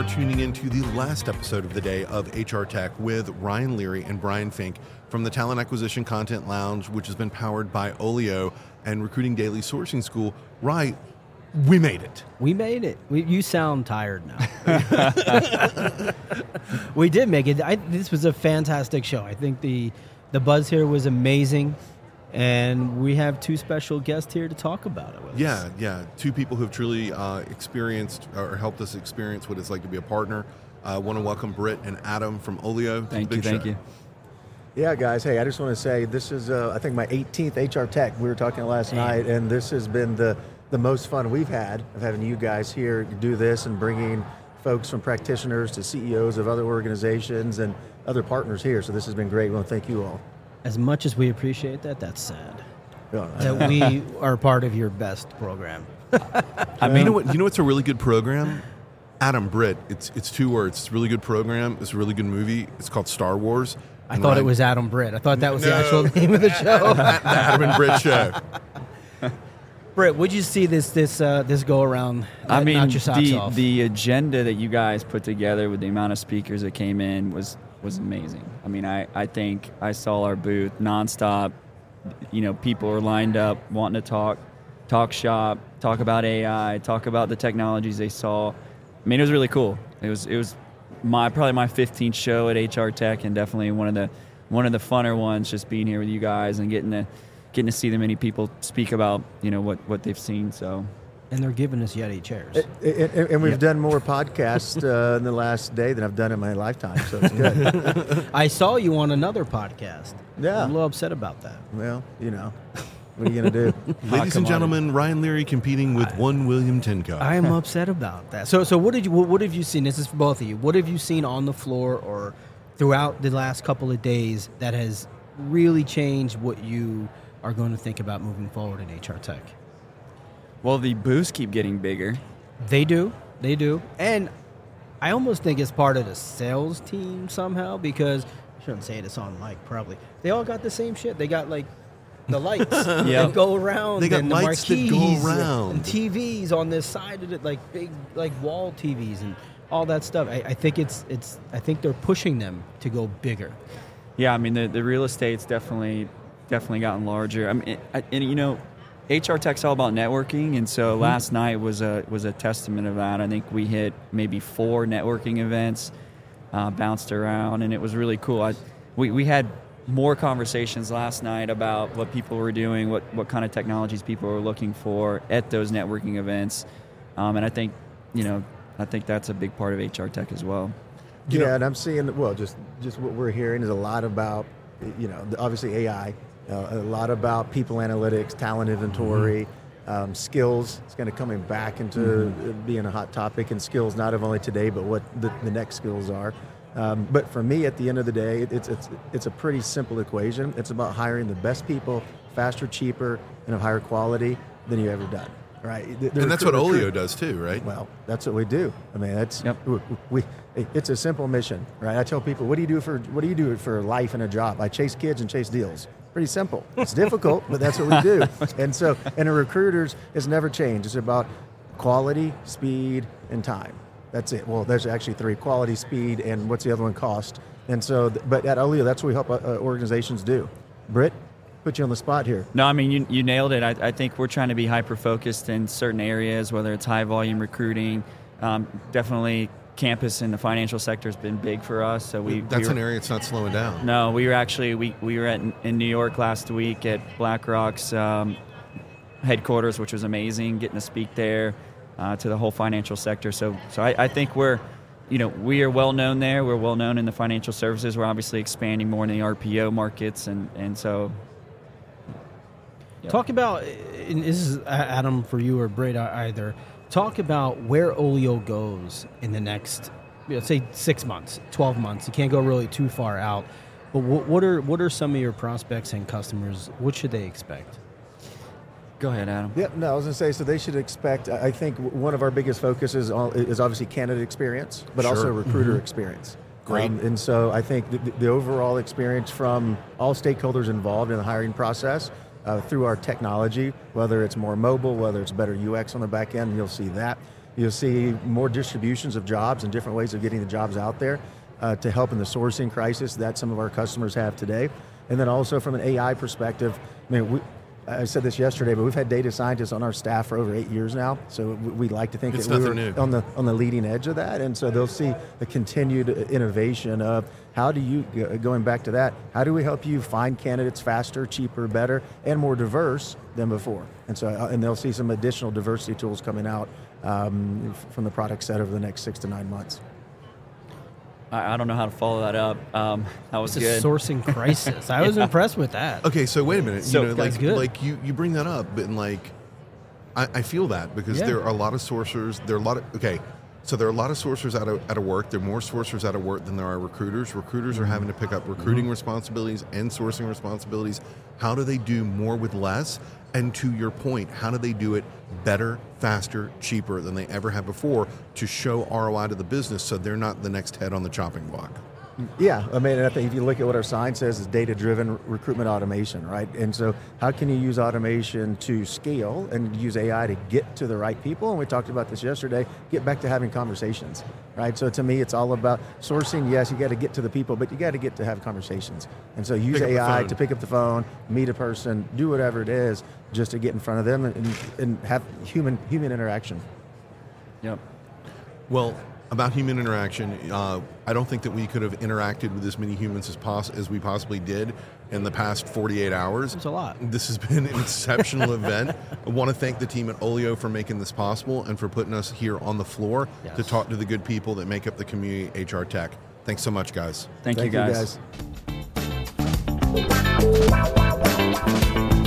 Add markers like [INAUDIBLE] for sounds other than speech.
are tuning into the last episode of the day of HR Tech with Ryan Leary and Brian Fink from the Talent Acquisition Content Lounge, which has been powered by Oleeo and Recruiting Daily Sourcing School. Right, we made it. We made it. We, you sound tired now. [LAUGHS] we did make it. I, this was a fantastic show. I think the the buzz here was amazing. And we have two special guests here to talk about it with Yeah, us. yeah. Two people who have truly uh, experienced or helped us experience what it's like to be a partner. I want to welcome Britt and Adam from Oleeo. to the Thank you, thank show. you. Yeah, guys. Hey, I just want to say this is, uh, I think, my 18th HR Tech. We were talking last night, and this has been the the most fun we've had of having you guys here do this and bringing folks from practitioners to CEOs of other organizations and other partners here. So this has been great. We want to thank you all. As much as we appreciate that, that's sad. Yeah. That we are part of your best program. I mean, you know what? You know what's a really good program? Adam Britt. It's it's two words. It's a really good program. It's a really good movie. It's called Star Wars. I thought it was Adam Britt. I thought that was the actual name of the [LAUGHS] show. the Adam and Britt show. [LAUGHS] Britt, would you see this this uh, this go around? I mean, knock your socks the off? the agenda that you guys put together with the amount of speakers that came in was was amazing. I mean, I, I think I saw our booth nonstop. You know, people were lined up wanting to talk, talk shop, talk about AI, talk about the technologies they saw. I mean, it was really cool. It was it was my probably my 15th show at HR Tech, and definitely one of the one of the funner ones. Just being here with you guys and getting to getting to see the many people speak about you know what what they've seen. So and they're giving us Yeti chairs. And, and- and we've done more podcasts uh, in the last day than I've done in my lifetime. So it's good. [LAUGHS] I saw you on another podcast. Yeah. I'm a little upset about that. well, you know, what are you going to do? [LAUGHS] Ladies and gentlemen, Ryan Leary competing with one William Tincup. I am upset about that. So, so what did you? What, what have you seen? This is for both of you. What have you seen on the floor or throughout the last couple of days that has really changed what you are going to think about moving forward in HR Tech? Well, the booths keep getting bigger. They do. They do. And I almost think it's part of the sales team somehow because I shouldn't say this on mic probably. They all got the same shit. They got like the [LAUGHS] lights that go around. They got and the lights that go marquees around. And TVs on this side of it, like big like wall TVs and all that stuff. I, I think it's it's I think they're pushing them to go bigger. Yeah, I mean the, the real estate's definitely definitely gotten larger. I mean, it, I- and you know, HR Tech's all about networking, and so last night was a was a testament of that. I think we hit maybe four networking events, uh, bounced around, and it was really cool. I, we we had more conversations last night about what people were doing, what what kind of technologies people were looking for at those networking events, um, and I think you know I think that's a big part of HR Tech as well. You yeah, know- and I'm seeing well, just just what we're hearing is a lot about, you know, obviously AI, uh, a lot about people analytics, talent inventory, um, skills. It's kind of coming back into uh, being a hot topic, and skills not of only today, but what the, the next skills are. Um, but for me, at the end of the day, it's it's it's a pretty simple equation. It's about hiring the best people, faster, cheaper, and of higher quality than you've ever done. Right, and that's what Oleeo does too, right? well, that's what we do. I mean, that's Yep. we, we. It's a simple mission, right? I tell people, what do you do for what do you do for life and a job? I chase kids and chase deals. Pretty simple. It's difficult, but that's what we do. [LAUGHS] And so, and a recruiters has never changed. It's about quality, speed, and time. That's it. Well, there's actually three: quality, speed, and what's the other one? Cost. And so, but at Oleeo, that's what we help uh, uh, organizations do. Britt, put you on the spot here. No, I mean you, you nailed it. I, I think we're trying to be hyper focused in certain areas, whether it's high volume recruiting. Um, definitely, campus in the financial sector has been big for us. So we That's we an area that's not slowing down. No, we were actually we, we were at, in New York last week at BlackRock's um, headquarters, which was amazing. Getting to speak there uh, to the whole financial sector. So so I, I think we're you know we are well known there. We're well known in the financial services. We're obviously expanding more in the RPO markets, and and so Yep. Talk about, and this is Adam for you or Britt uh, either. Talk about where Oleeo goes in the next, you know, say six months, twelve months. You can't go really too far out. But what, what are what are some of your prospects and customers? What should they expect? go ahead, Adam. Yeah, no, I was going to say, so they should expect. I I think one of our biggest focuses is obviously candidate experience, but also Sure. recruiter experience. Great. Um, and so I think the, the overall experience from all stakeholders involved in the hiring process uh, through our technology, whether it's more mobile, whether it's better UX on the back end, you'll see that. You'll see more distributions of jobs and different ways of getting the jobs out there uh, to help in the sourcing crisis that some of our customers have today. And then also from an AI perspective, I mean, we, I said this yesterday, but we've had data scientists on our staff for over eight years now. So we like to think It's that we were new. on the on the leading edge of that, and so they'll see the continued innovation of how do you going back to that. How do we help you find candidates faster, cheaper, better, and more diverse than before? And so uh, and they'll see some additional diversity tools coming out um, from the product set over the next six to nine months. I, I don't know how to follow that up. Um, that was It's a sourcing [LAUGHS] crisis. I was impressed with that. Okay, so wait a minute. So- you know, That's like, good. like you, you bring that up, but like, I, I feel that because Yeah. there are a lot of sourcers. There are a lot of okay. So there are a lot of sourcers out of, out of work. There are more sourcers out of work than there are recruiters. Recruiters are mm-hmm. having to pick up recruiting mm-hmm. responsibilities and sourcing responsibilities. How do they do more with less? And to your point, how do they do it better, faster, cheaper than they ever have before to show ROI to the business so they're not the next head on the chopping block? Yeah, I mean, and I think if you look at what our sign says, is data-driven recruitment automation, right? And so, how can you use automation to scale and use AI to get to the right people? And we talked about this yesterday. Get back to having conversations, right? So to me, it's all about sourcing. Yes, you got to get to the people, but you got to get to have conversations. And so use Pick AI to pick up the phone, meet a person, do whatever it is, just to get in front of them and, and have human human interaction. Yep. Well, about human interaction. Uh, I don't think that we could have interacted with as many humans as, as we possibly did in the past 48 hours. It's a lot. This has been an exceptional [LAUGHS] event. I want to thank the team at Oleeo for making this possible and for putting us here on the floor yes. to talk to the good people that make up the community HR Tech. Thanks so much, guys. Thank, thank you, guys. You guys.